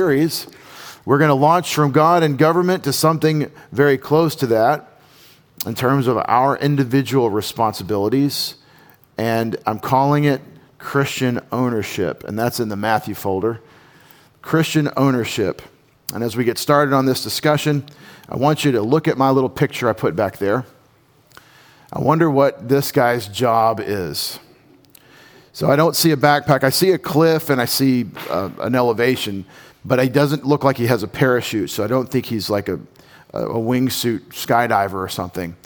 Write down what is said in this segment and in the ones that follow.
series. We're going to launch from God and government to something very close to that in terms of our individual responsibilities. And I'm calling it Christian ownership. And that's in the Matthew folder. Christian ownership. And as we get started on this discussion, I want you to look at my little picture I put back there. I wonder what this guy's job is. So I don't see a backpack. I see a cliff and I see uh, an elevation, but he doesn't look like he has a parachute. So I don't think he's like a, a wingsuit skydiver or something.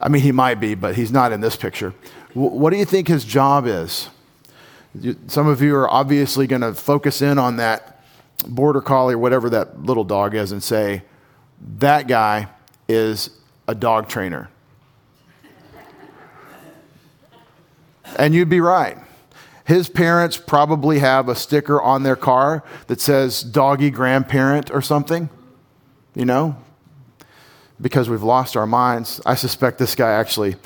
I mean, he might be, but he's not in this picture. W- what do you think his job is? You, some of you are obviously going to focus in on that border collie or whatever that little dog is and say, that guy is a dog trainer. and you'd be right. His parents probably have a sticker on their car that says doggy grandparent or something, you know, because we've lost our minds. I suspect this guy actually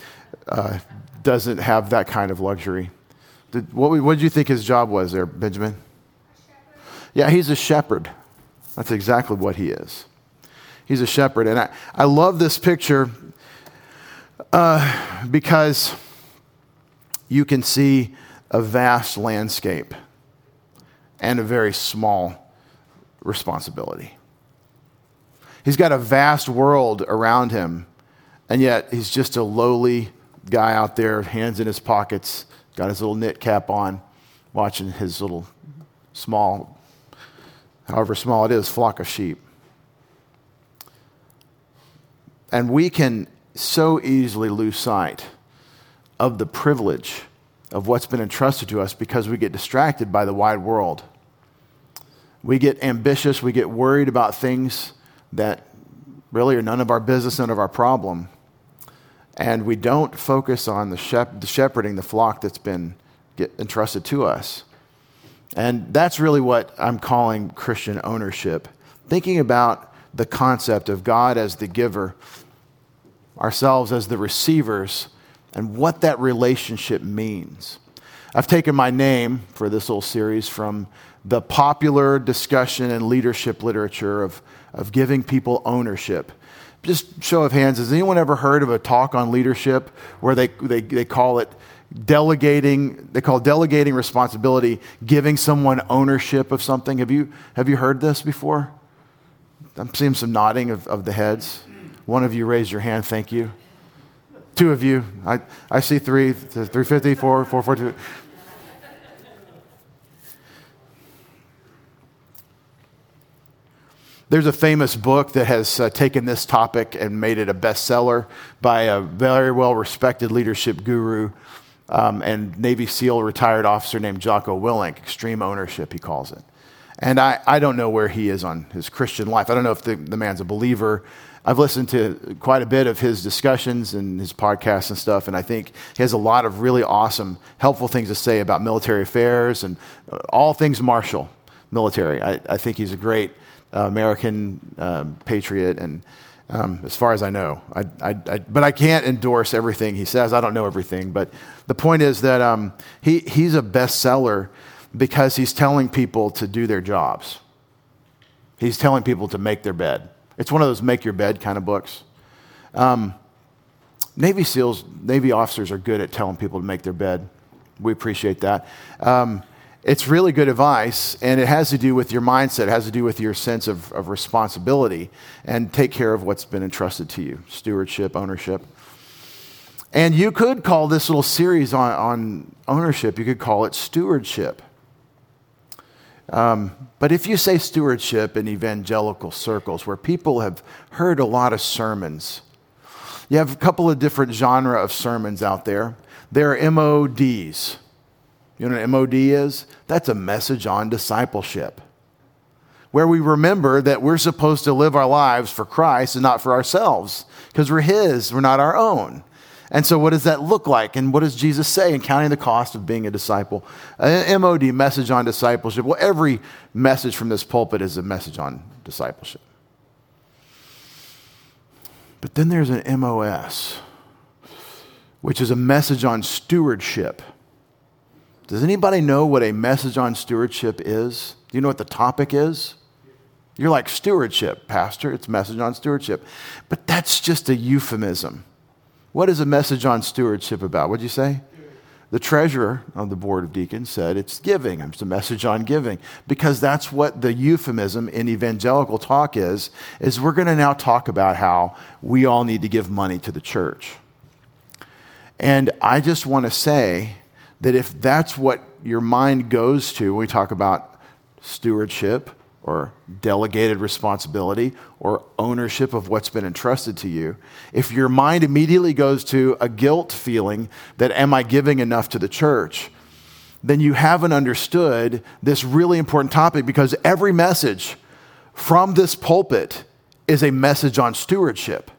uh, doesn't have that kind of luxury. Did, what, what did you think his job was there, Benjamin? Yeah, he's a shepherd. That's exactly what he is. He's a shepherd. And I, I love this picture uh, because you can see a vast landscape and a very small responsibility. He's got a vast world around him, and yet he's just a lowly guy out there, hands in his pockets, got his little knit cap on, watching his little small, however small it is, flock of sheep. And we can so easily lose sight of the privilege of what's been entrusted to us because we get distracted by the wide world. We get ambitious, we get worried about things that really are none of our business, none of our problem. And we don't focus on the, shep- the shepherding the flock that's been entrusted to us. And that's really what I'm calling Christian ownership. Thinking about the concept of God as the giver, ourselves as the receivers, and what that relationship means. I've taken my name for this whole series from the popular discussion and leadership literature of, of giving people ownership. Just show of hands, has anyone ever heard of a talk on leadership where they, they, they call it delegating, they call delegating responsibility, giving someone ownership of something? Have you, have you heard this before? I'm seeing some nodding of, of the heads. One of you raised your hand, thank you. Two of you. I, I see three, 350, four, 442. There's a famous book that has uh, taken this topic and made it a bestseller by a very well respected leadership guru um, and Navy SEAL retired officer named Jocko Willink. Extreme ownership, he calls it. And I, I don't know where he is on his Christian life. I don't know if the, the man's a believer. I've listened to quite a bit of his discussions and his podcasts and stuff, and I think he has a lot of really awesome, helpful things to say about military affairs and uh, all things martial military. I, I think he's a great uh, American um, patriot, and um, as far as I know, I, I, I, but I can't endorse everything he says. I don't know everything, but the point is that um, he, he's a bestseller because he's telling people to do their jobs. He's telling people to make their bed. It's one of those make your bed kind of books. Um, Navy SEALs, Navy officers are good at telling people to make their bed. We appreciate that. Um, it's really good advice, and it has to do with your mindset, it has to do with your sense of, of responsibility and take care of what's been entrusted to you stewardship, ownership. And you could call this little series on, on ownership, you could call it stewardship. Um, but if you say stewardship in evangelical circles where people have heard a lot of sermons, you have a couple of different genre of sermons out there. There are MODs. You know what an MOD is? That's a message on discipleship, where we remember that we're supposed to live our lives for Christ and not for ourselves, because we're His, we're not our own. And so, what does that look like? And what does Jesus say in counting the cost of being a disciple? An MOD, message on discipleship. Well, every message from this pulpit is a message on discipleship. But then there's an MOS, which is a message on stewardship. Does anybody know what a message on stewardship is? Do you know what the topic is? You're like, stewardship, Pastor. It's message on stewardship. But that's just a euphemism. What is a message on stewardship about? What'd you say? The treasurer of the board of deacons said it's giving. It's a message on giving because that's what the euphemism in evangelical talk is. Is we're going to now talk about how we all need to give money to the church. And I just want to say that if that's what your mind goes to when we talk about stewardship or delegated responsibility or ownership of what's been entrusted to you, if your mind immediately goes to a guilt feeling that, am I giving enough to the church? Then you haven't understood this really important topic because every message from this pulpit is a message on stewardship.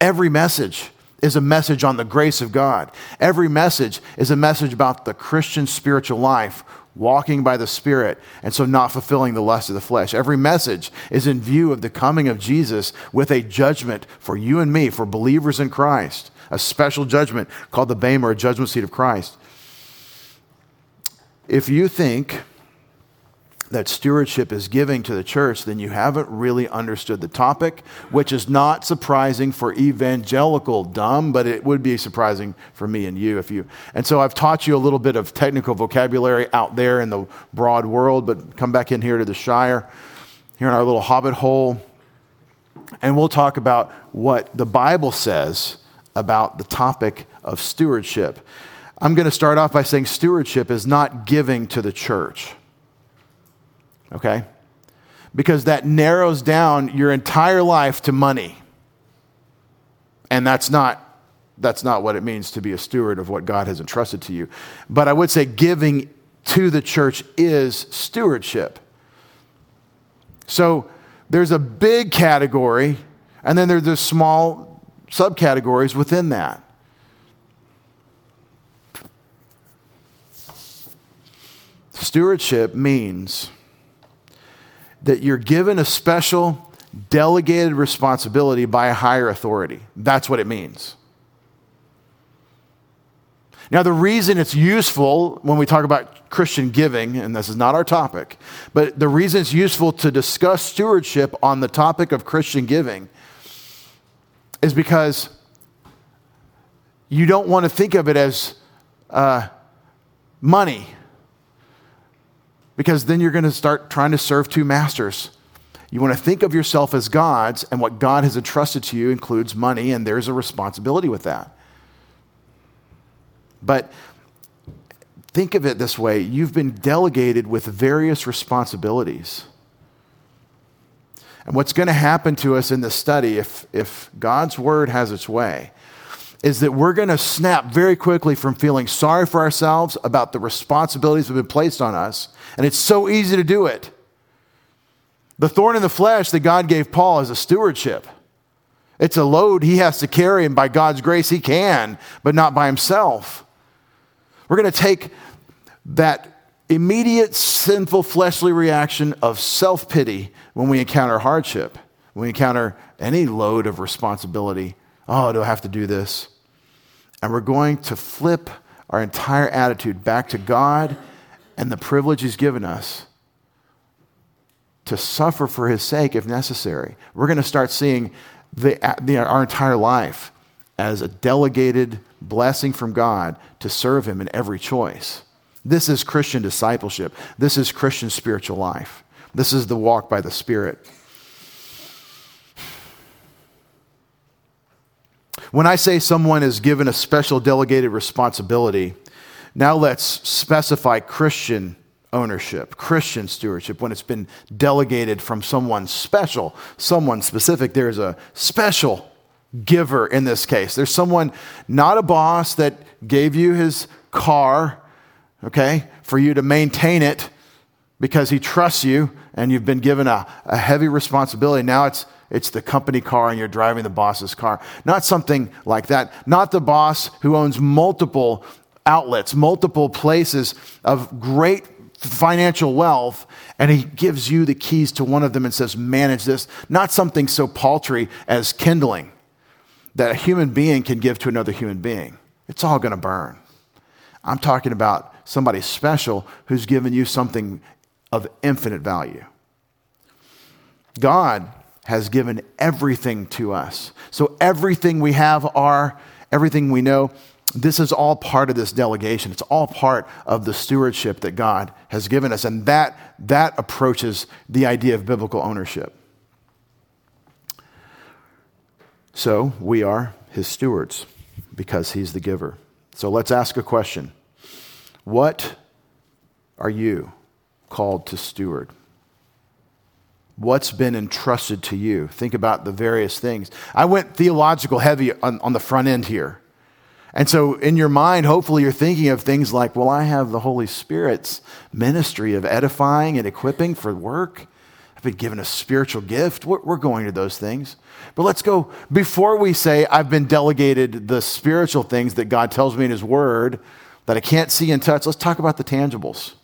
Every message is a message on the grace of God. Every message is a message about the Christian spiritual life walking by the Spirit, and so not fulfilling the lust of the flesh. Every message is in view of the coming of Jesus with a judgment for you and me, for believers in Christ, a special judgment called the Bema or judgment seat of Christ. If you think that stewardship is giving to the church, then you haven't really understood the topic, which is not surprising for evangelical dumb, but it would be surprising for me and you if you. And so I've taught you a little bit of technical vocabulary out there in the broad world, but come back in here to the Shire, here in our little hobbit hole, and we'll talk about what the Bible says about the topic of stewardship. I'm going to start off by saying stewardship is not giving to the church okay? Because that narrows down your entire life to money. And that's not that's not what it means to be a steward of what God has entrusted to you. But I would say giving to the church is stewardship. So there's a big category, and then there's the small subcategories within that. Stewardship means that you're given a special delegated responsibility by a higher authority. That's what it means. Now, the reason it's useful when we talk about Christian giving, and this is not our topic, but the reason it's useful to discuss stewardship on the topic of Christian giving is because you don't want to think of it as uh, money because then you're going to start trying to serve two masters. You want to think of yourself as God's, and what God has entrusted to you includes money, and there's a responsibility with that. But think of it this way you've been delegated with various responsibilities. And what's going to happen to us in this study, if, if God's word has its way, is that we're going to snap very quickly from feeling sorry for ourselves about the responsibilities that have been placed on us. And it's so easy to do it. The thorn in the flesh that God gave Paul is a stewardship. It's a load he has to carry, and by God's grace, he can, but not by himself. We're going to take that immediate sinful fleshly reaction of self pity when we encounter hardship, when we encounter any load of responsibility Oh, do I have to do this? And we're going to flip our entire attitude back to God and the privilege He's given us to suffer for His sake if necessary. We're going to start seeing the, the, our entire life as a delegated blessing from God to serve Him in every choice. This is Christian discipleship. This is Christian spiritual life. This is the walk by the Spirit. When I say someone is given a special delegated responsibility, now let's specify Christian ownership, Christian stewardship, when it's been delegated from someone special, someone specific. There's a special giver in this case. There's someone, not a boss, that gave you his car, okay, for you to maintain it because he trusts you and you've been given a, a heavy responsibility. Now it's it's the company car and you're driving the boss's car. Not something like that. Not the boss who owns multiple outlets, multiple places of great financial wealth, and he gives you the keys to one of them and says, manage this. Not something so paltry as kindling that a human being can give to another human being. It's all going to burn. I'm talking about somebody special who's given you something of infinite value. God has given everything to us. So everything we have are, everything we know, this is all part of this delegation. It's all part of the stewardship that God has given us. And that, that approaches the idea of biblical ownership. So we are his stewards because he's the giver. So let's ask a question What are you called to steward? What's been entrusted to you? Think about the various things. I went theological heavy on, on the front end here. And so, in your mind, hopefully, you're thinking of things like, well, I have the Holy Spirit's ministry of edifying and equipping for work. I've been given a spiritual gift. We're, going to those things. But let's go, before we say, I've been delegated the spiritual things that God tells me in His Word that I can't see and touch, let's talk about the tangibles.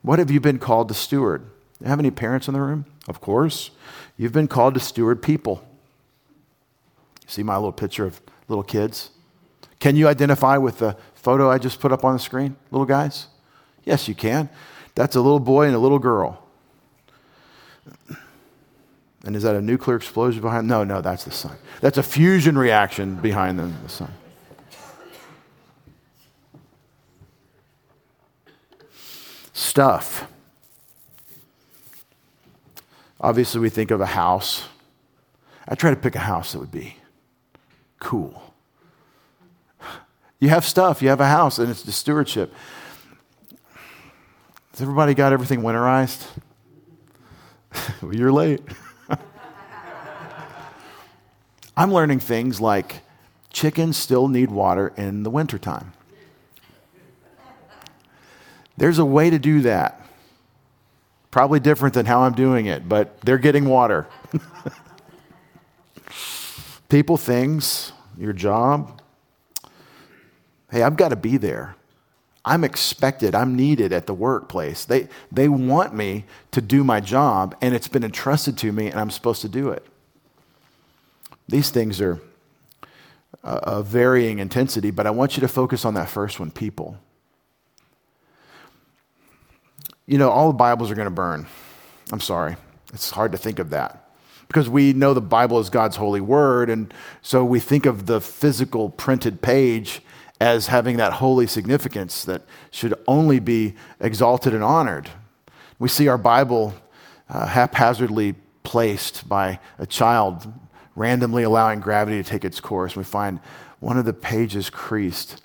What have you been called to steward? Do you have any parents in the room? Of course. You've been called to steward people. See my little picture of little kids? Can you identify with the photo I just put up on the screen, little guys? Yes, you can. That's a little boy and a little girl. And is that a nuclear explosion behind? No, no, that's the sun. That's a fusion reaction behind the, the sun. Stuff. Obviously, we think of a house. I try to pick a house that would be cool. You have stuff, you have a house, and it's the stewardship. Has everybody got everything winterized? well, you're late. I'm learning things like chickens still need water in the wintertime. There's a way to do that. Probably different than how I'm doing it, but they're getting water. People, things, your job, Hey, I've got to be there. I'm expected, I'm needed at the workplace. They, they want me to do my job, and it's been entrusted to me, and I'm supposed to do it. These things are of varying intensity, but I want you to focus on that first one people. You know, all the Bibles are going to burn. I'm sorry. It's hard to think of that because we know the Bible is God's holy word, and so we think of the physical printed page as having that holy significance that should only be exalted and honored. We see our Bible uh, haphazardly placed by a child, randomly allowing gravity to take its course. We find one of the pages creased.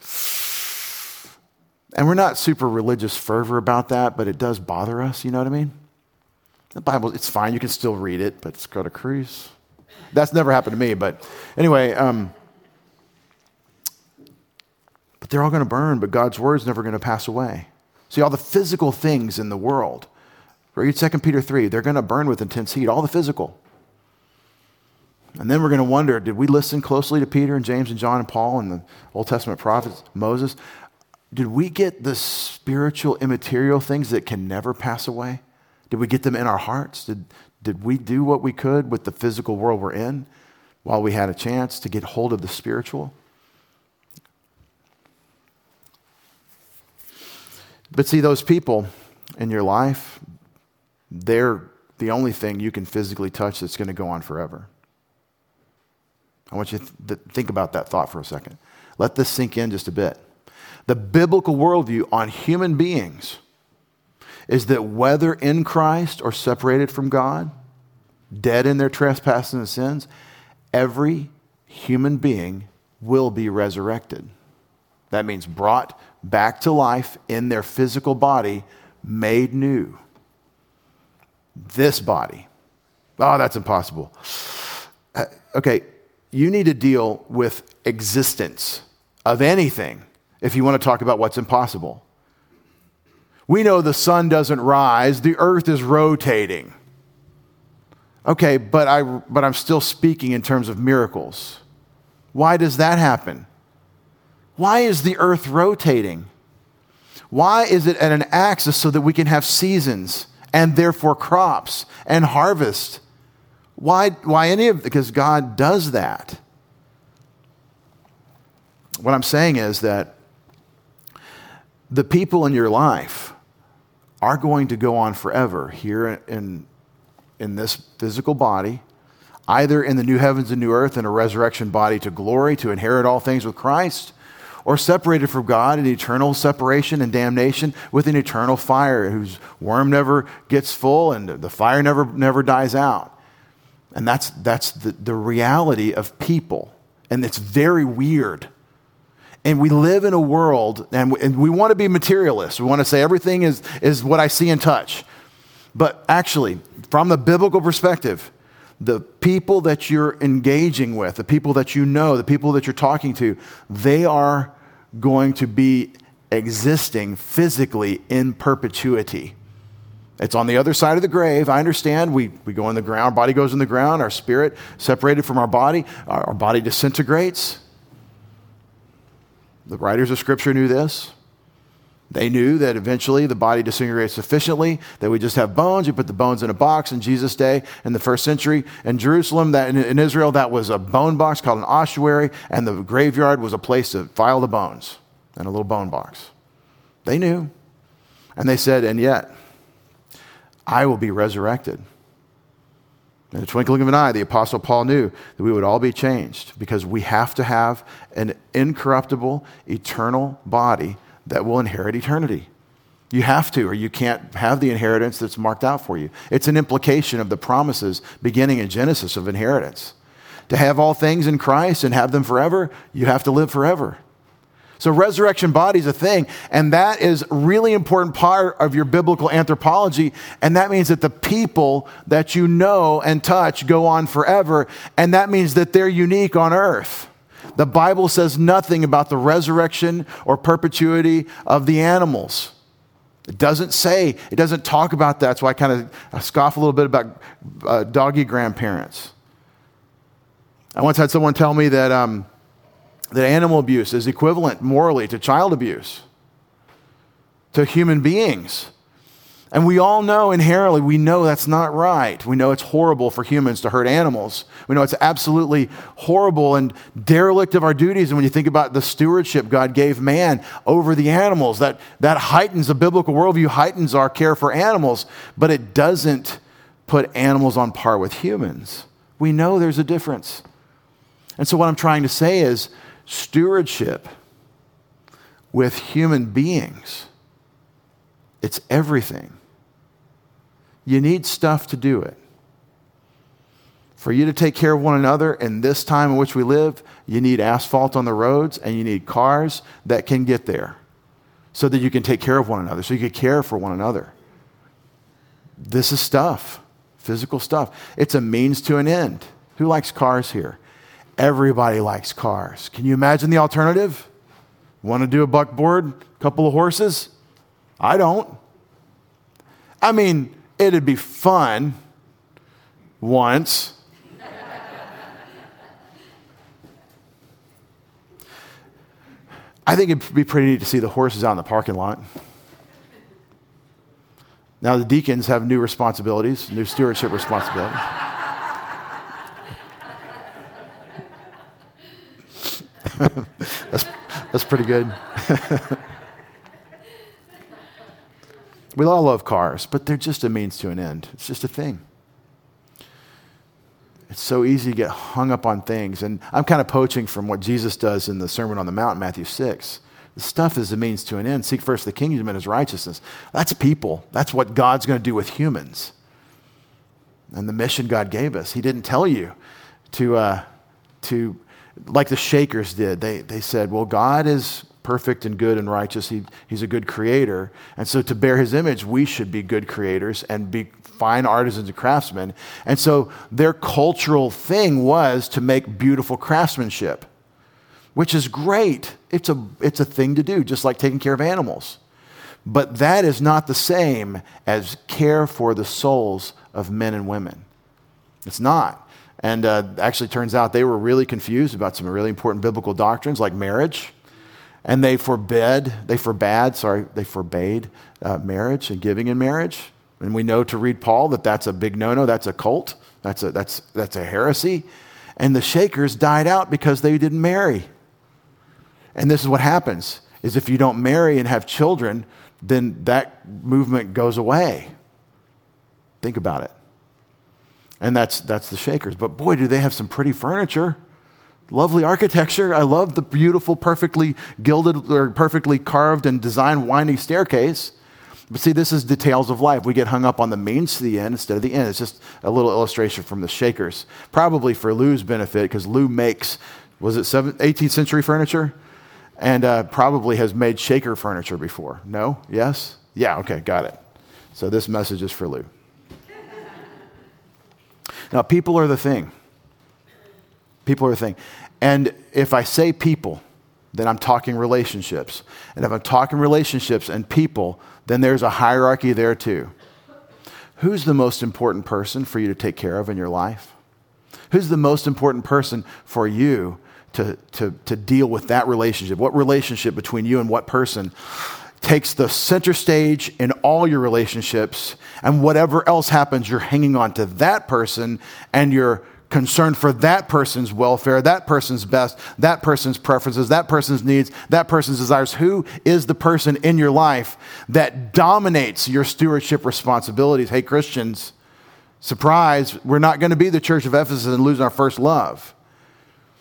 And we're not super religious fervor about that, but it does bother us, you know what I mean? The Bible, it's fine, you can still read it, but it's got a crease. That's never happened to me, but anyway, um, they're all going to burn, but God's word's never going to pass away. See, all the physical things in the world, read 2 Peter 3, they're going to burn with intense heat, all the physical. And then we're going to wonder did we listen closely to Peter and James and John and Paul and the Old Testament prophets, Moses? Did we get the spiritual, immaterial things that can never pass away? Did we get them in our hearts? Did, did we do what we could with the physical world we're in while we had a chance to get hold of the spiritual? But see, those people in your life, they're the only thing you can physically touch that's going to go on forever. I want you to think about that thought for a second. Let this sink in just a bit. The biblical worldview on human beings is that whether in Christ or separated from God, dead in their trespasses and sins, every human being will be resurrected. That means brought back to life in their physical body, made new. This body. Oh, that's impossible. Uh, okay, you need to deal with existence of anything if you want to talk about what's impossible. We know the sun doesn't rise, the earth is rotating. Okay, but, I, but I'm still speaking in terms of miracles. Why does that happen? Why is the earth rotating? Why is it at an axis so that we can have seasons and therefore crops and harvest? Why, why any of because God does that. What I'm saying is that the people in your life are going to go on forever here in, in this physical body, either in the new heavens and new earth in a resurrection body to glory, to inherit all things with Christ, or separated from God in eternal separation and damnation with an eternal fire whose worm never gets full and the fire never, never dies out. And that's, that's the, the reality of people. And it's very weird. And we live in a world, and we, and we want to be materialists. We want to say everything is, is what I see and touch. But actually, from the biblical perspective, the people that you're engaging with, the people that you know, the people that you're talking to, they are going to be existing physically in perpetuity. It's on the other side of the grave. I understand. We, we go in the ground, our body goes in the ground, our spirit separated from our body, our, our body disintegrates. The writers of Scripture knew this. They knew that eventually the body disintegrates sufficiently that we just have bones. You put the bones in a box in Jesus' day in the first century. In Jerusalem, that in, in Israel, that was a bone box called an ossuary, and the graveyard was a place to file the bones in a little bone box. They knew. And they said, and yet, I will be resurrected. In the twinkling of an eye, the Apostle Paul knew that we would all be changed because we have to have an incorruptible, eternal body that will inherit eternity. You have to, or you can't have the inheritance that's marked out for you. It's an implication of the promises beginning in Genesis of inheritance. To have all things in Christ and have them forever, you have to live forever. So, resurrection body is a thing, and that is really important part of your biblical anthropology. And that means that the people that you know and touch go on forever, and that means that they're unique on earth. The Bible says nothing about the resurrection or perpetuity of the animals. It doesn't say, it doesn't talk about that. So I kind of scoff a little bit about uh, doggy grandparents. I once had someone tell me that, um, that animal abuse is equivalent morally to child abuse, to human beings. And we all know inherently, we know that's not right. We know it's horrible for humans to hurt animals. We know it's absolutely horrible and derelict of our duties. And when you think about the stewardship God gave man over the animals, that, that heightens the biblical worldview, heightens our care for animals, but it doesn't put animals on par with humans. We know there's a difference. And so, what I'm trying to say is stewardship with human beings, it's everything. You need stuff to do it. For you to take care of one another in this time in which we live, you need asphalt on the roads and you need cars that can get there so that you can take care of one another, so you can care for one another. This is stuff, physical stuff. It's a means to an end. Who likes cars here? Everybody likes cars. Can you imagine the alternative? Want to do a buckboard, couple of horses? I don't. I mean, it'd be fun once. I think it'd be pretty neat to see the horses out in the parking lot. Now, the deacons have new responsibilities, new stewardship responsibilities. that's, that's pretty good. We all love cars, but they're just a means to an end. It's just a thing. It's so easy to get hung up on things. And I'm kind of poaching from what Jesus does in the Sermon on the Mount, Matthew 6. The stuff is a means to an end. Seek first the kingdom and his righteousness. That's people. That's what God's going to do with humans. And the mission God gave us. He didn't tell you to, uh, to like the Shakers did. They, they said, well, God is perfect and good and righteous. He, he's a good creator. And so, to bear his image, we should be good creators and be fine artisans and craftsmen. And so, their cultural thing was to make beautiful craftsmanship, which is great. It's a, it's a thing to do, just like taking care of animals. But that is not the same as care for the souls of men and women. It's not. And uh, actually, turns out they were really confused about some really important biblical doctrines like marriage and they forbid, they forbade, sorry, they forbade uh, marriage and giving in marriage. And we know to read Paul that that's a big no no, that's a cult, that's a, that's, that's a heresy. And the Shakers died out because they didn't marry. And this is what happens is if you don't marry and have children, then that movement goes away. Think about it. And that's, that's the Shakers. But boy, do they have some pretty furniture. Lovely architecture. I love the beautiful, perfectly gilded or perfectly carved and designed winding staircase. But see, this is details of life. We get hung up on the means to the end instead of the end. It's just a little illustration from the Shakers. Probably for Lou's benefit, because Lou makes, was it 18th century furniture? And uh, probably has made Shaker furniture before. No? Yes? Yeah, okay, got it. So this message is for Lou. now, people are the thing. People are the thing. And if I say people, then I'm talking relationships. And if I'm talking relationships and people, then there's a hierarchy there too. Who's the most important person for you to take care of in your life? Who's the most important person for you to, to, to deal with that relationship? What relationship between you and what person takes the center stage in all your relationships, and whatever else happens, you're hanging on to that person and you're concerned for that person's welfare, that person's best, that person's preferences, that person's needs, that person's desires. Who is the person in your life that dominates your stewardship responsibilities? Hey, Christians, surprise, we're not going to be the church of Ephesus and lose our first love.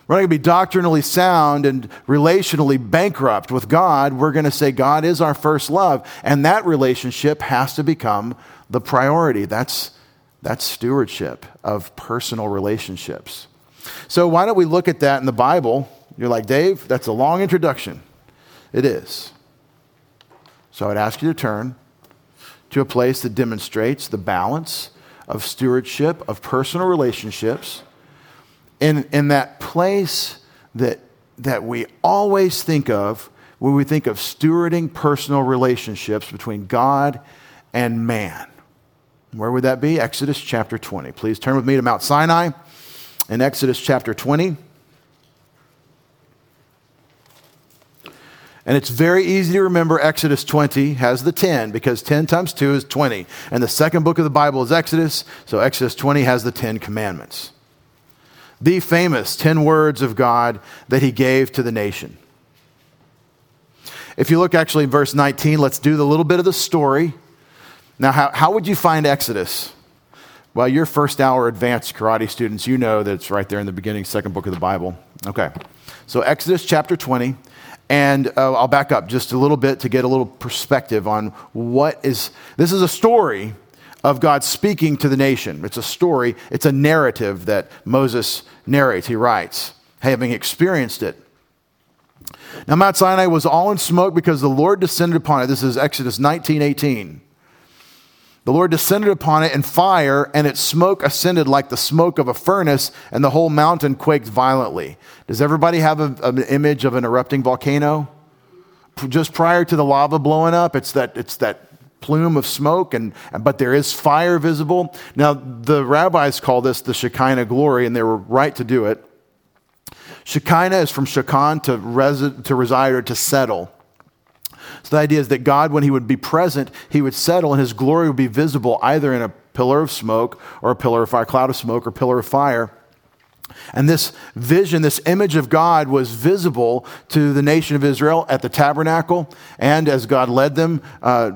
We're not going to be doctrinally sound and relationally bankrupt with God. We're going to say God is our first love, and that relationship has to become the priority. That's that's stewardship of personal relationships. So, why don't we look at that in the Bible? You're like, Dave, that's a long introduction. It is. So, I'd ask you to turn to a place that demonstrates the balance of stewardship, of personal relationships, in, in that place that, that we always think of when we think of stewarding personal relationships between God and man. Where would that be? Exodus chapter 20. Please turn with me to Mount Sinai in Exodus chapter 20. And it's very easy to remember Exodus 20 has the 10 because 10 times 2 is 20. And the second book of the Bible is Exodus, so Exodus 20 has the 10 commandments. The famous 10 words of God that he gave to the nation. If you look actually in verse 19, let's do the little bit of the story now, how, how would you find Exodus? Well, your first hour advanced karate students, you know that it's right there in the beginning, second book of the Bible. Okay. So, Exodus chapter 20. And uh, I'll back up just a little bit to get a little perspective on what is. This is a story of God speaking to the nation. It's a story, it's a narrative that Moses narrates. He writes, having experienced it. Now, Mount Sinai was all in smoke because the Lord descended upon it. This is Exodus 19 18. The Lord descended upon it in fire, and its smoke ascended like the smoke of a furnace, and the whole mountain quaked violently. Does everybody have a, an image of an erupting volcano? Just prior to the lava blowing up, it's that, it's that plume of smoke, and, but there is fire visible. Now, the rabbis call this the Shekinah glory, and they were right to do it. Shekinah is from Shekan to, resi- to reside or to settle. So the idea is that God, when he would be present, he would settle and his glory would be visible either in a pillar of smoke or a pillar of fire, cloud of smoke or pillar of fire. And this vision, this image of God was visible to the nation of Israel at the tabernacle. And as God led them uh,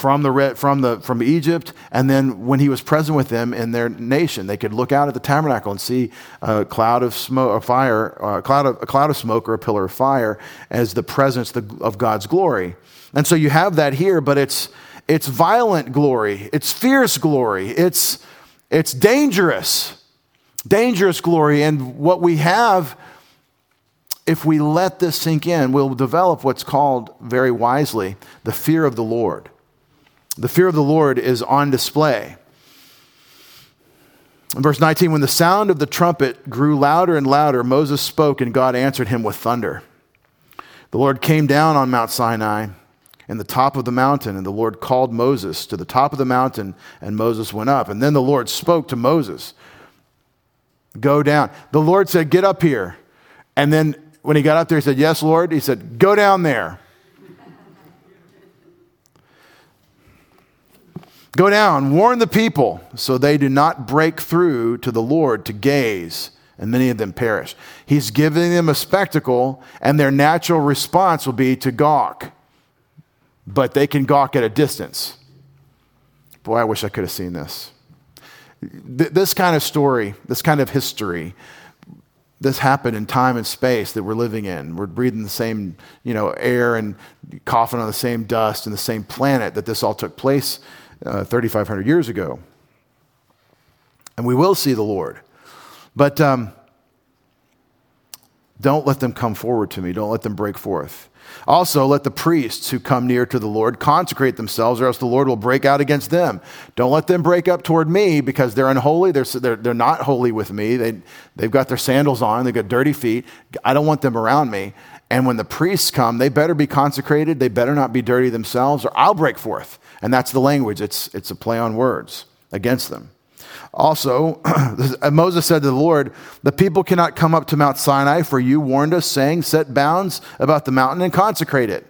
from, the, from, the, from Egypt, and then when he was present with them in their nation, they could look out at the tabernacle and see a cloud of smoke, a fire, a cloud of, a cloud of smoke or a pillar of fire as the presence of God's glory. And so you have that here, but it's, it's violent glory, it's fierce glory, it's, it's dangerous, dangerous glory. And what we have if we let this sink in, we'll develop what's called very wisely the fear of the Lord. The fear of the Lord is on display. In verse 19, when the sound of the trumpet grew louder and louder, Moses spoke, and God answered him with thunder. The Lord came down on Mount Sinai in the top of the mountain, and the Lord called Moses to the top of the mountain, and Moses went up. And then the Lord spoke to Moses Go down. The Lord said, Get up here. And then when he got up there, he said, Yes, Lord. He said, Go down there. Go down, warn the people, so they do not break through to the Lord to gaze, and many of them perish. He's giving them a spectacle, and their natural response will be to gawk. But they can gawk at a distance. Boy, I wish I could have seen this. th- this kind of story, this kind of history, this happened in time and space that we're living in. We're breathing the same, you know, air and coughing on the same dust and the same planet that this all took place uh, 3,500 years ago. And we will see the Lord. But um, don't let them come forward to me. Don't let them break forth. Also, let the priests who come near to the Lord consecrate themselves, or else the Lord will break out against them. Don't let them break up toward me because they're unholy. They're, they're, they're not holy with me. They, they've got their sandals on, they've got dirty feet. I don't want them around me. And when the priests come, they better be consecrated. They better not be dirty themselves, or I'll break forth. And that's the language. It's, it's a play on words against them. Also, Moses said to the Lord, The people cannot come up to Mount Sinai, for you warned us, saying, Set bounds about the mountain and consecrate it.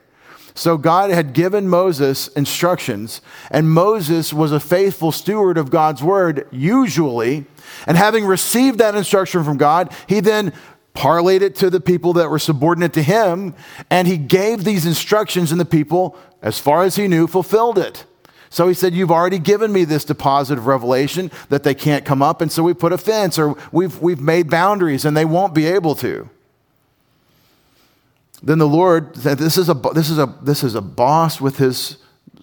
So God had given Moses instructions, and Moses was a faithful steward of God's word, usually. And having received that instruction from God, he then parlayed it to the people that were subordinate to him, and he gave these instructions, and the people, as far as he knew, fulfilled it. So he said, You've already given me this deposit of revelation that they can't come up. And so we put a fence or we've, we've made boundaries and they won't be able to. Then the Lord said, This is a, this is a, this is a boss with his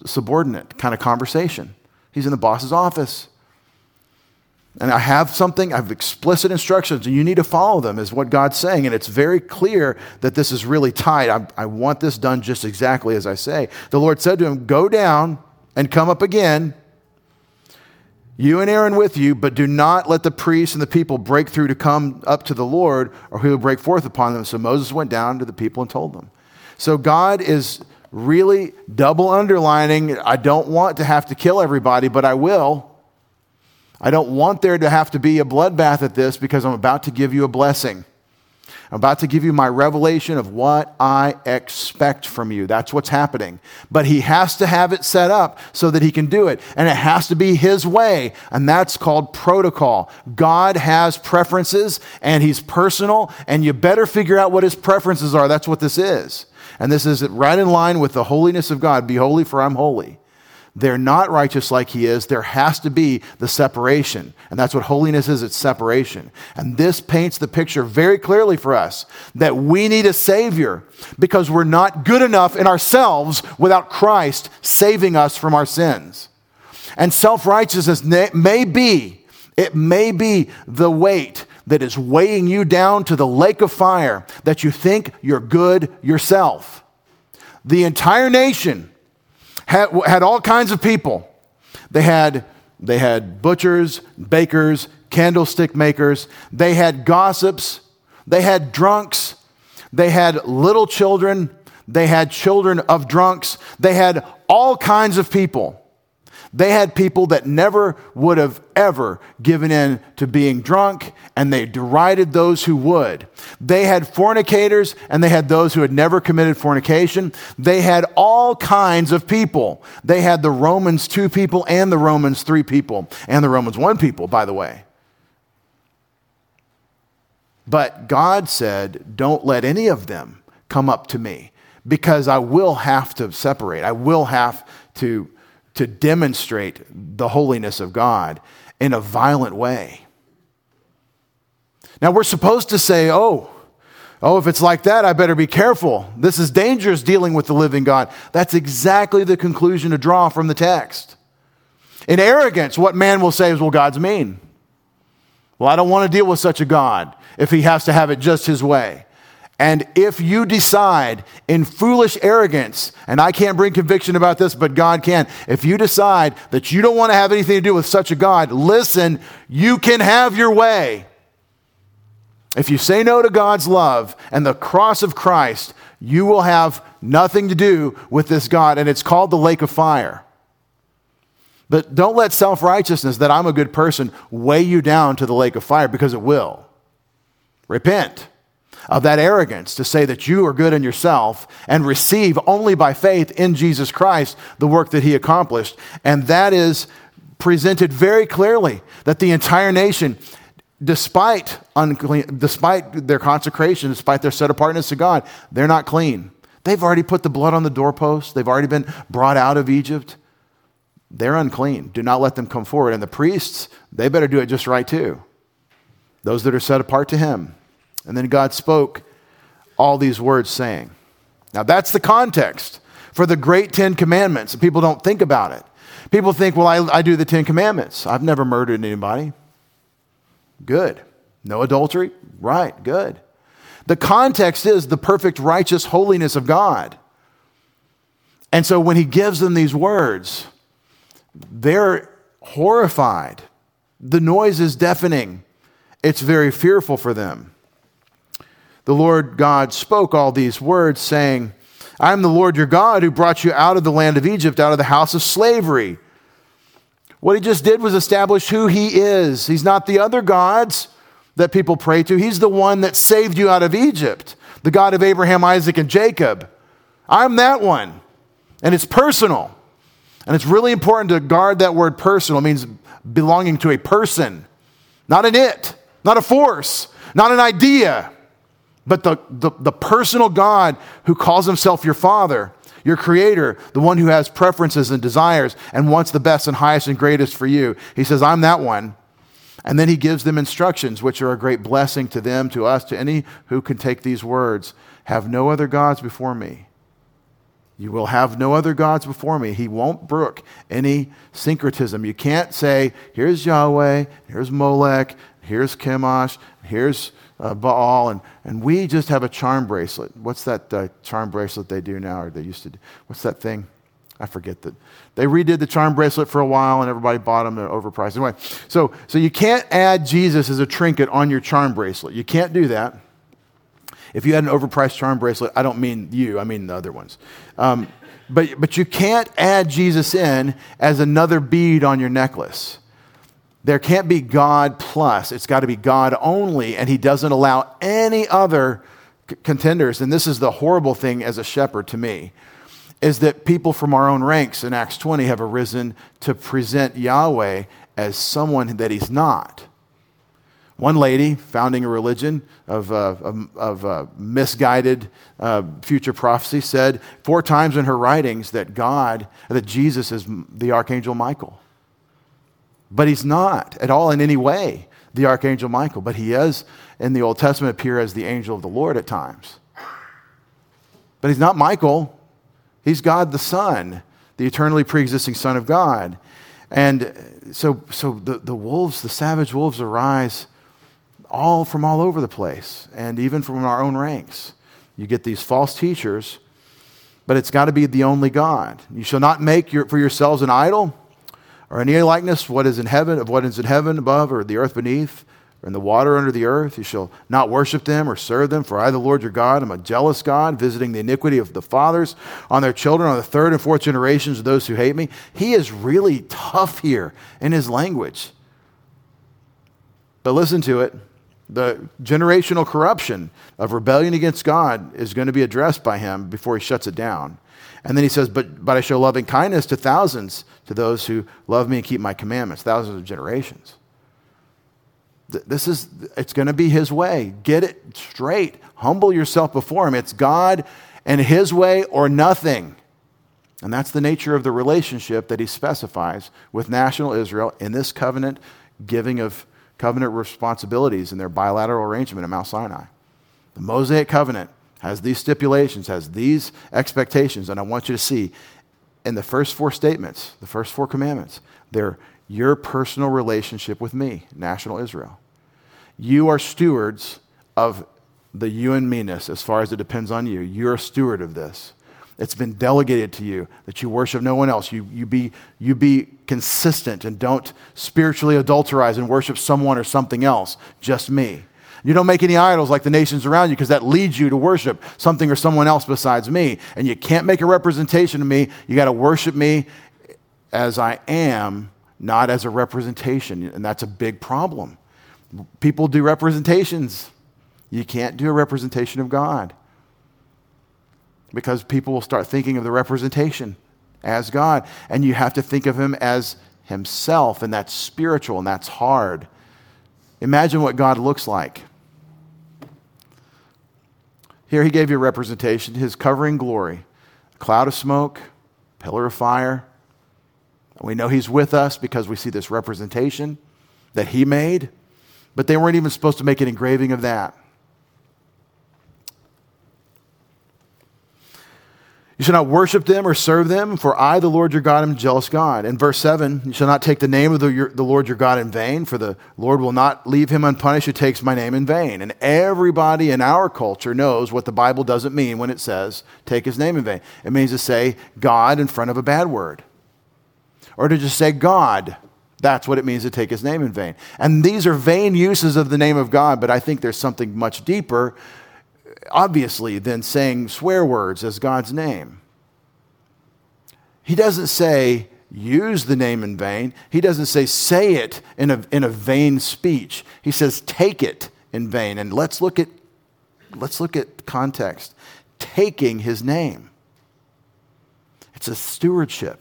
subordinate kind of conversation. He's in the boss's office. And I have something, I have explicit instructions, and you need to follow them, is what God's saying. And it's very clear that this is really tight. I, I want this done just exactly as I say. The Lord said to him, Go down and come up again, you and Aaron with you, but do not let the priests and the people break through to come up to the Lord, or he will break forth upon them. So Moses went down to the people and told them. So God is really double underlining I don't want to have to kill everybody, but I will. I don't want there to have to be a bloodbath at this because I'm about to give you a blessing. I'm about to give you my revelation of what I expect from you. That's what's happening. But he has to have it set up so that he can do it. And it has to be his way. And that's called protocol. God has preferences and he's personal. And you better figure out what his preferences are. That's what this is. And this is right in line with the holiness of God. Be holy, for I'm holy they're not righteous like he is, there has to be the separation. And that's what holiness is it's separation. And this paints the picture very clearly for us that we need a Savior because we're not good enough in ourselves without Christ saving us from our sins. And self righteousness may be, it may be the weight that is weighing you down to the lake of fire that you think you're good yourself. The entire nation had, had all kinds of people. They had, they had butchers, bakers, candlestick makers, they had gossips, they had drunks, they had little children, they had children of drunks, they had all kinds of people. They had people that never would have ever given in to being drunk, and they derided those who would. They had fornicators, and they had those who had never committed fornication. They had all kinds of people. They had the Romans 2 people and the Romans 3 people, and the Romans 1 people, by the way. But God said, Don't let any of them come up to me because I will have to separate. I will have to to demonstrate the holiness of God in a violent way. Now, we're supposed to say, oh, oh, if it's like that, I better be careful. This is dangerous dealing with the living God. That's exactly the conclusion to draw from the text. In arrogance, what man will say is, well, God's mean. Well, I don't want to deal with such a God if he has to have it just his way. And if you decide in foolish arrogance, and I can't bring conviction about this, but God can, if you decide that you don't want to have anything to do with such a God, listen, you can have your way. If you say no to God's love and the cross of Christ, you will have nothing to do with this God, and it's called the lake of fire. But don't let self righteousness, that I'm a good person, weigh you down to the lake of fire because it will. Repent of that arrogance to say that you are good in yourself and receive only by faith in Jesus Christ the work that he accomplished. And that is presented very clearly that the entire nation, despite, unclean, despite their consecration, despite their set apartness to God, they're not clean. They've already put the blood on the doorpost, they've already been brought out of Egypt. they're unclean. Do not let them come forward. And the priests, they better do it just right too. Those that are set apart to him. And then God spoke all these words, saying, Now that's the context for the great Ten Commandments. And people don't think about it. People think, well, I, I do the Ten Commandments. I've never murdered anybody. Good. No adultery? Right, good. The context is the perfect righteous holiness of God. And so when he gives them these words, they're horrified. The noise is deafening. It's very fearful for them. The Lord God spoke all these words, saying, I am the Lord your God who brought you out of the land of Egypt, out of the house of slavery. What he just did was establish who he is. He's not the other gods that people pray to, he's the one that saved you out of Egypt, the God of Abraham, Isaac, and Jacob. I'm that one. And it's personal. And it's really important to guard that word personal. It means belonging to a person, not an it, not a force, not an idea, but the, the, the personal God who calls himself your father, your creator, the one who has preferences and desires and wants the best and highest and greatest for you. He says, I'm that one. And then he gives them instructions, which are a great blessing to them, to us, to any who can take these words Have no other gods before me. You will have no other gods before me. He won't brook any syncretism. You can't say, here's Yahweh, here's Molech, here's Chemosh, here's uh, Baal, and, and we just have a charm bracelet. What's that uh, charm bracelet they do now, or they used to do? What's that thing? I forget that. They redid the charm bracelet for a while, and everybody bought them. They're overpriced. Anyway, so, so you can't add Jesus as a trinket on your charm bracelet. You can't do that. If you had an overpriced charm bracelet, I don't mean you, I mean the other ones. Um, but, but you can't add Jesus in as another bead on your necklace. There can't be God plus. It's got to be God only, and He doesn't allow any other c- contenders. And this is the horrible thing as a shepherd to me is that people from our own ranks in Acts 20 have arisen to present Yahweh as someone that He's not. One lady founding a religion of, uh, of, of uh, misguided uh, future prophecy said four times in her writings that God, that Jesus is the Archangel Michael. But he's not at all in any way the Archangel Michael, but he is in the Old Testament appear as the angel of the Lord at times. But he's not Michael, he's God the Son, the eternally pre existing Son of God. And so, so the, the wolves, the savage wolves arise all from all over the place and even from our own ranks. You get these false teachers, but it's got to be the only God. You shall not make your, for yourselves an idol or any likeness what is in heaven of what is in heaven above or the earth beneath or in the water under the earth. You shall not worship them or serve them, for I, the Lord your God, am a jealous God, visiting the iniquity of the fathers on their children, on the third and fourth generations of those who hate me. He is really tough here in his language. But listen to it the generational corruption of rebellion against God is going to be addressed by him before he shuts it down. And then he says, But, but I show loving kindness to thousands, to those who love me and keep my commandments, thousands of generations. This is, it's going to be his way. Get it straight. Humble yourself before him. It's God and his way or nothing. And that's the nature of the relationship that he specifies with national Israel in this covenant giving of covenant responsibilities in their bilateral arrangement at Mount Sinai. The Mosaic covenant has these stipulations, has these expectations, and I want you to see in the first four statements, the first four commandments, they're your personal relationship with me, national Israel. You are stewards of the you and me-ness as far as it depends on you. You're a steward of this. It's been delegated to you that you worship no one else. You, you, be, you be consistent and don't spiritually adulterize and worship someone or something else, just me. You don't make any idols like the nations around you because that leads you to worship something or someone else besides me. And you can't make a representation of me. You got to worship me as I am, not as a representation. And that's a big problem. People do representations. You can't do a representation of God because people will start thinking of the representation as God. And you have to think of him as himself, and that's spiritual and that's hard. Imagine what God looks like. Here he gave you a representation his covering glory, a cloud of smoke, pillar of fire, We know He's with us because we see this representation that He made, but they weren't even supposed to make an engraving of that. You shall not worship them or serve them, for I, the Lord your God, am jealous God. In verse 7, you shall not take the name of the, your, the Lord your God in vain, for the Lord will not leave him unpunished who takes my name in vain. And everybody in our culture knows what the Bible doesn't mean when it says take his name in vain. It means to say God in front of a bad word, or to just say God. That's what it means to take his name in vain. And these are vain uses of the name of God, but I think there's something much deeper obviously, than saying swear words as God's name. He doesn't say, use the name in vain. He doesn't say, say it in a, in a vain speech. He says, take it in vain. And let's look at, let's look at context. Taking his name. It's a stewardship.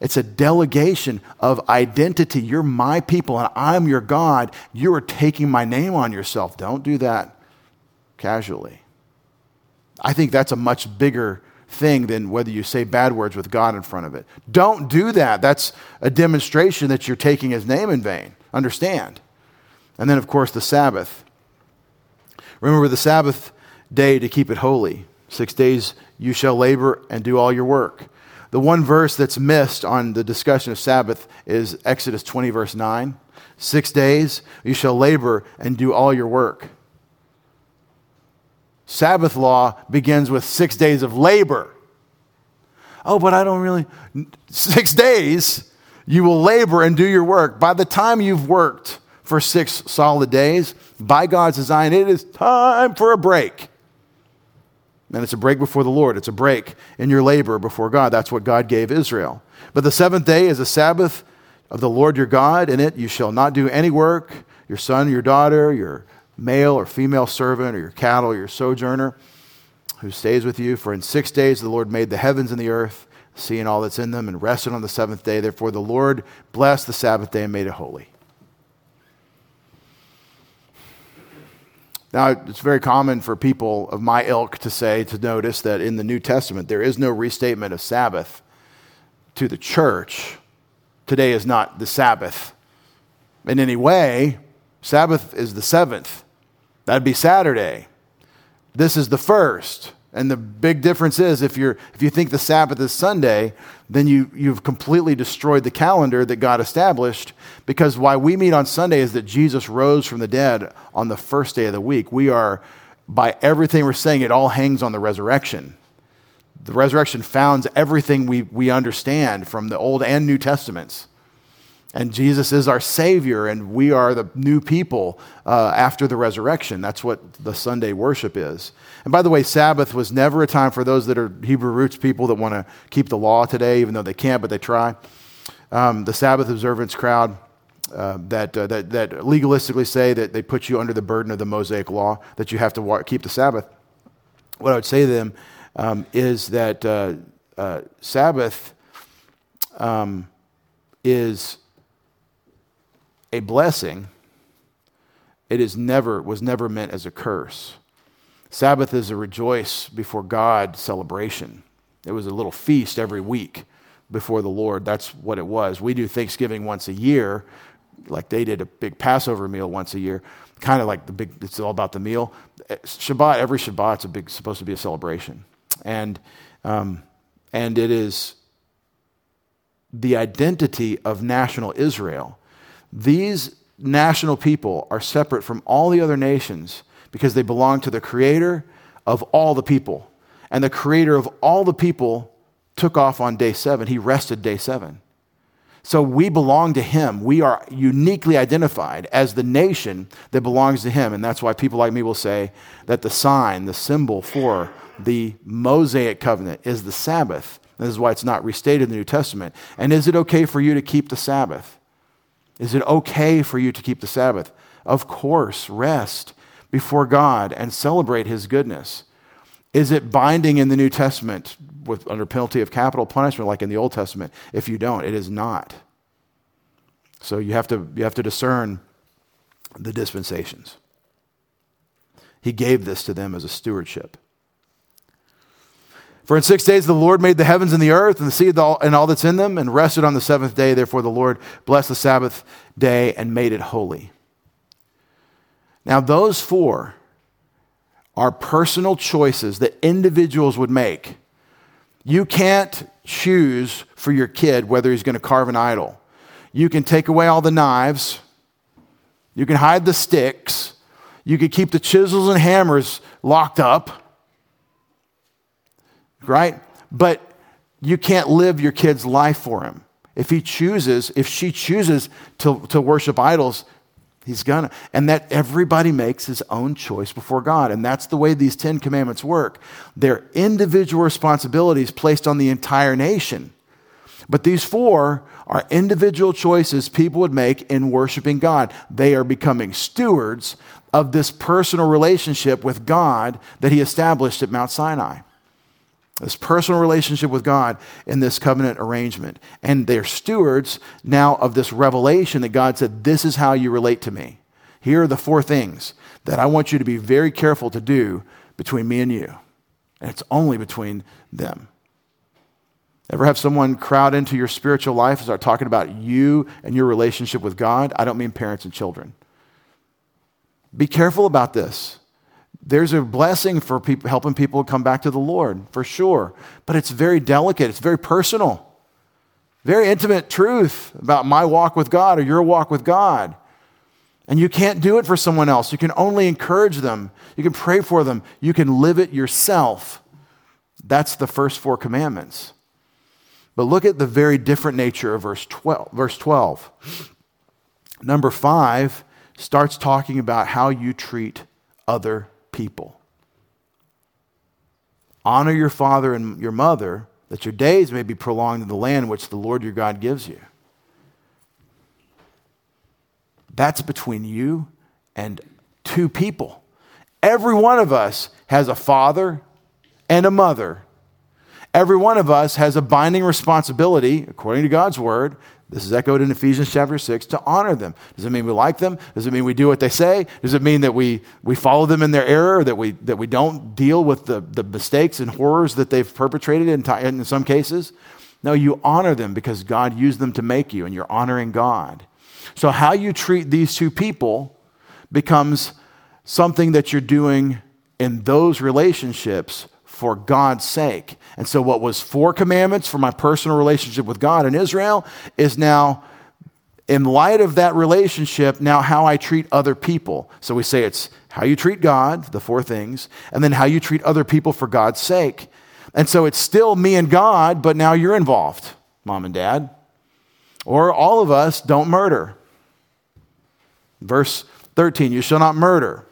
It's a delegation of identity. You're my people and I'm your God. You are taking my name on yourself. Don't do that casually. I think that's a much bigger thing than whether you say bad words with God in front of it. Don't do that. That's a demonstration that you're taking his name in vain. Understand? And then, of course, the Sabbath. Remember the Sabbath day to keep it holy. Six days you shall labor and do all your work. The one verse that's missed on the discussion of Sabbath is Exodus 20, verse 9. Six days you shall labor and do all your work. Sabbath law begins with six days of labor. Oh, but I don't really. Six days, you will labor and do your work. By the time you've worked for six solid days, by God's design, it is time for a break. And it's a break before the Lord. It's a break in your labor before God. That's what God gave Israel. But the seventh day is a Sabbath of the Lord your God. In it you shall not do any work. Your son, your daughter, your male or female servant, or your cattle, or your sojourner who stays with you. For in six days the Lord made the heavens and the earth, seeing all that's in them, and rested on the seventh day. Therefore the Lord blessed the Sabbath day and made it holy. Now, it's very common for people of my ilk to say, to notice that in the New Testament, there is no restatement of Sabbath to the church. Today is not the Sabbath in any way. Sabbath is the seventh. That'd be Saturday. This is the first. And the big difference is if, you're, if you think the Sabbath is Sunday, then you, you've completely destroyed the calendar that God established because why we meet on Sunday is that Jesus rose from the dead on the first day of the week. We are, by everything we're saying, it all hangs on the resurrection. The resurrection founds everything we, we understand from the Old and New Testaments. And Jesus is our Savior, and we are the new people uh, after the resurrection. That's what the Sunday worship is. And by the way, Sabbath was never a time for those that are Hebrew roots people that want to keep the law today, even though they can't, but they try. Um, the Sabbath observance crowd uh, that, uh, that, that legalistically say that they put you under the burden of the Mosaic law, that you have to keep the Sabbath. What I would say to them um, is that uh, uh, Sabbath um, is a blessing, it is never, was never meant as a curse. Sabbath is a rejoice before God celebration. It was a little feast every week before the Lord. That's what it was. We do Thanksgiving once a year, like they did a big Passover meal once a year, kind of like the big, it's all about the meal. Shabbat, every Shabbat's a big, supposed to be a celebration. And, um, and it is the identity of national Israel these national people are separate from all the other nations because they belong to the creator of all the people. And the creator of all the people took off on day seven. He rested day seven. So we belong to him. We are uniquely identified as the nation that belongs to him. And that's why people like me will say that the sign, the symbol for the Mosaic covenant is the Sabbath. This is why it's not restated in the New Testament. And is it okay for you to keep the Sabbath? Is it okay for you to keep the Sabbath? Of course, rest before God and celebrate His goodness. Is it binding in the New Testament with, under penalty of capital punishment like in the Old Testament? If you don't, it is not. So you have to, you have to discern the dispensations. He gave this to them as a stewardship. For in six days the Lord made the heavens and the earth and the sea and all that's in them, and rested on the seventh day. Therefore the Lord blessed the Sabbath day and made it holy. Now, those four are personal choices that individuals would make. You can't choose for your kid whether he's going to carve an idol. You can take away all the knives, you can hide the sticks, you can keep the chisels and hammers locked up right? But you can't live your kid's life for him. If he chooses, if she chooses to, to worship idols, he's gonna. And that everybody makes his own choice before God. And that's the way these Ten Commandments work. They're individual responsibilities placed on the entire nation. But these four are individual choices people would make in worshiping God. They are becoming stewards of this personal relationship with God that he established at Mount Sinai this personal relationship with God in this covenant arrangement. And they're stewards now of this revelation that God said, This is how you relate to me. Here are the four things that I want you to be very careful to do between me and you. And it's only between them. Ever have someone crowd into your spiritual life and start talking about you and your relationship with God? I don't mean parents and children. Be careful about this. There's a blessing for people, helping people come back to the Lord, for sure. But it's very delicate, it's very personal, very intimate truth about my walk with God or your walk with God. And you can't do it for someone else. You can only encourage them, you can pray for them, you can live it yourself. That's the first four commandments. But look at the very different nature of verse 12. Verse 12. Number five starts talking about how you treat other people. Honor your father and your mother, that your days may be prolonged in the land which the Lord your God gives you. That's between you and two people. Every one of us has a father and a mother. Every one of us has a binding responsibility, according to God's word, this is echoed in Ephesians chapter 6 to honor them. Does it mean we like them? Does it mean we do what they say? Does it mean that we, we follow them in their error, that we, that we don't deal with the, the mistakes and horrors that they've perpetrated in, in some cases? No, you honor them because God used them to make you, and you're honoring God. So, how you treat these two people becomes something that you're doing in those relationships for God's sake. And so, what was four commandments for my personal relationship with God in Israel is now, in light of that relationship, now how I treat other people. So, we say it's how you treat God, the four things, and then how you treat other people for God's sake. And so, it's still me and God, but now you're involved, mom and dad. Or all of us don't murder. Verse 13, you shall not murder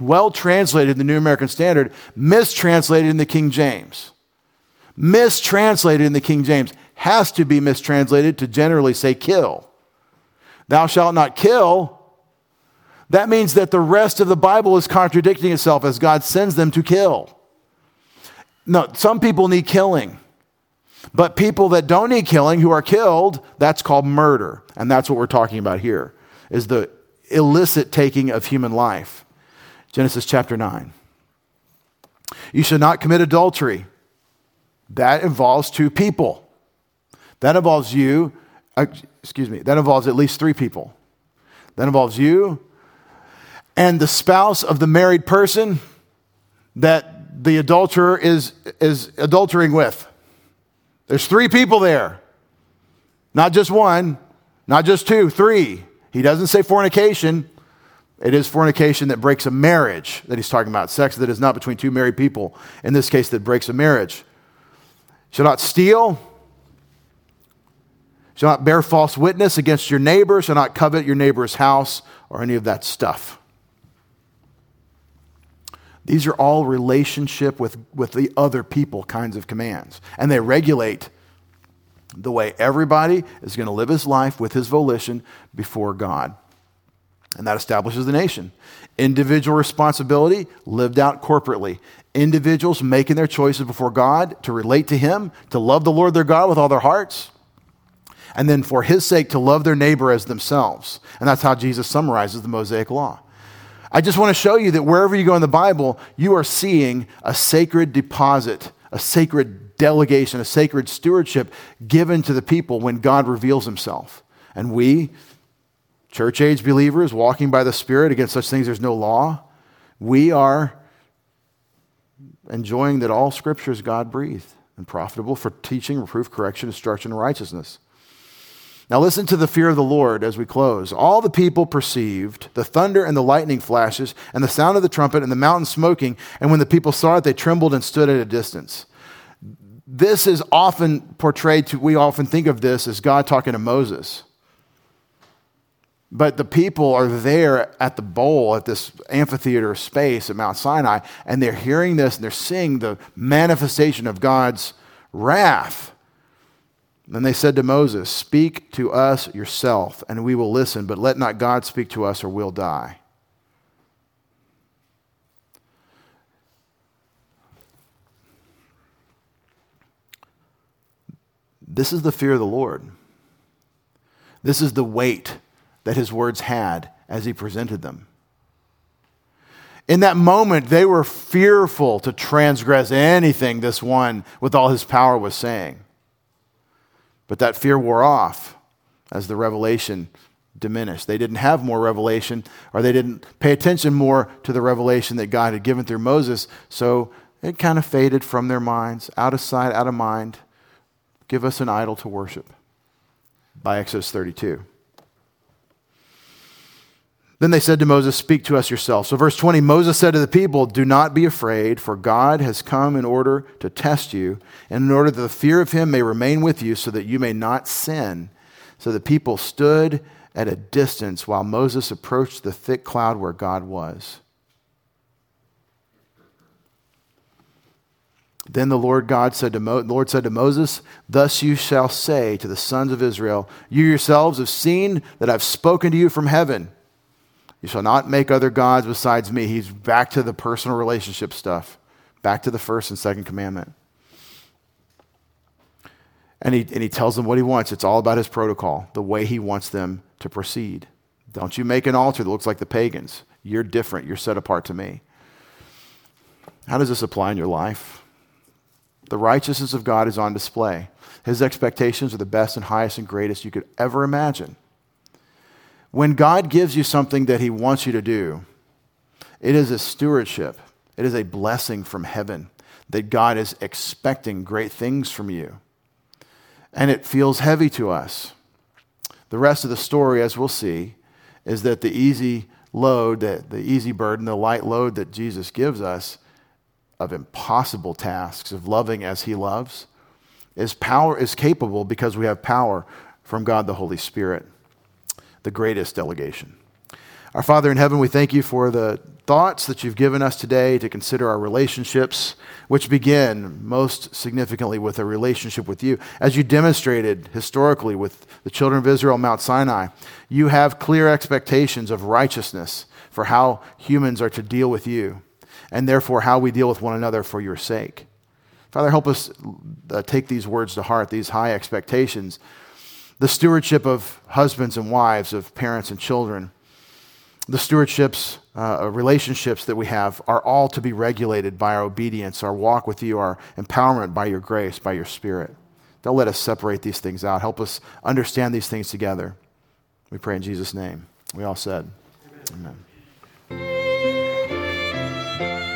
well translated in the New American Standard, mistranslated in the King James. Mistranslated in the King James has to be mistranslated to generally say kill. Thou shalt not kill. That means that the rest of the Bible is contradicting itself as God sends them to kill. No, some people need killing. But people that don't need killing, who are killed, that's called murder. And that's what we're talking about here, is the illicit taking of human life. Genesis chapter 9. You should not commit adultery. That involves two people. That involves you, uh, excuse me, that involves at least three people. That involves you and the spouse of the married person that the adulterer is, is adultering with. There's three people there. Not just one, not just two, three. He doesn't say fornication. It is fornication that breaks a marriage that he's talking about, sex that is not between two married people, in this case, that breaks a marriage. Shall not steal, shall not bear false witness against your neighbor, shall not covet your neighbor's house, or any of that stuff. These are all relationship with, with the other people kinds of commands, and they regulate the way everybody is going to live his life with his volition before God. And that establishes the nation. Individual responsibility lived out corporately. Individuals making their choices before God to relate to Him, to love the Lord their God with all their hearts, and then for His sake to love their neighbor as themselves. And that's how Jesus summarizes the Mosaic Law. I just want to show you that wherever you go in the Bible, you are seeing a sacred deposit a sacred delegation, a sacred stewardship given to the people when God reveals himself. And we, church age believers, walking by the Spirit against such things there's no law, we are enjoying that all scripture is God breathed and profitable for teaching, reproof, correction, instruction, and righteousness. Now, listen to the fear of the Lord as we close. All the people perceived the thunder and the lightning flashes, and the sound of the trumpet, and the mountain smoking. And when the people saw it, they trembled and stood at a distance. This is often portrayed to, we often think of this as God talking to Moses. But the people are there at the bowl, at this amphitheater space at Mount Sinai, and they're hearing this and they're seeing the manifestation of God's wrath. Then they said to Moses, Speak to us yourself, and we will listen, but let not God speak to us, or we'll die. This is the fear of the Lord. This is the weight that his words had as he presented them. In that moment, they were fearful to transgress anything this one with all his power was saying. But that fear wore off as the revelation diminished. They didn't have more revelation, or they didn't pay attention more to the revelation that God had given through Moses. So it kind of faded from their minds, out of sight, out of mind. Give us an idol to worship by Exodus 32. Then they said to Moses, Speak to us yourself. So, verse 20 Moses said to the people, Do not be afraid, for God has come in order to test you, and in order that the fear of him may remain with you, so that you may not sin. So the people stood at a distance while Moses approached the thick cloud where God was. Then the Lord God said to Mo- Lord said to Moses, Thus you shall say to the sons of Israel, You yourselves have seen that I've spoken to you from heaven. You shall not make other gods besides me. He's back to the personal relationship stuff, back to the first and second commandment. And he, and he tells them what he wants. It's all about his protocol, the way he wants them to proceed. Don't you make an altar that looks like the pagans. You're different. You're set apart to me. How does this apply in your life? The righteousness of God is on display. His expectations are the best and highest and greatest you could ever imagine. When God gives you something that He wants you to do, it is a stewardship, it is a blessing from heaven that God is expecting great things from you. And it feels heavy to us. The rest of the story, as we'll see, is that the easy load, the, the easy burden, the light load that Jesus gives us of impossible tasks, of loving as he loves, is power is capable because we have power from God the Holy Spirit the greatest delegation. Our Father in heaven, we thank you for the thoughts that you've given us today to consider our relationships, which begin most significantly with a relationship with you. As you demonstrated historically with the children of Israel, Mount Sinai, you have clear expectations of righteousness for how humans are to deal with you, and therefore how we deal with one another for your sake. Father, help us uh, take these words to heart, these high expectations the stewardship of husbands and wives, of parents and children, the stewardships, uh, relationships that we have are all to be regulated by our obedience, our walk with you, our empowerment by your grace, by your spirit. Don't let us separate these things out. Help us understand these things together. We pray in Jesus' name. We all said, Amen. Amen.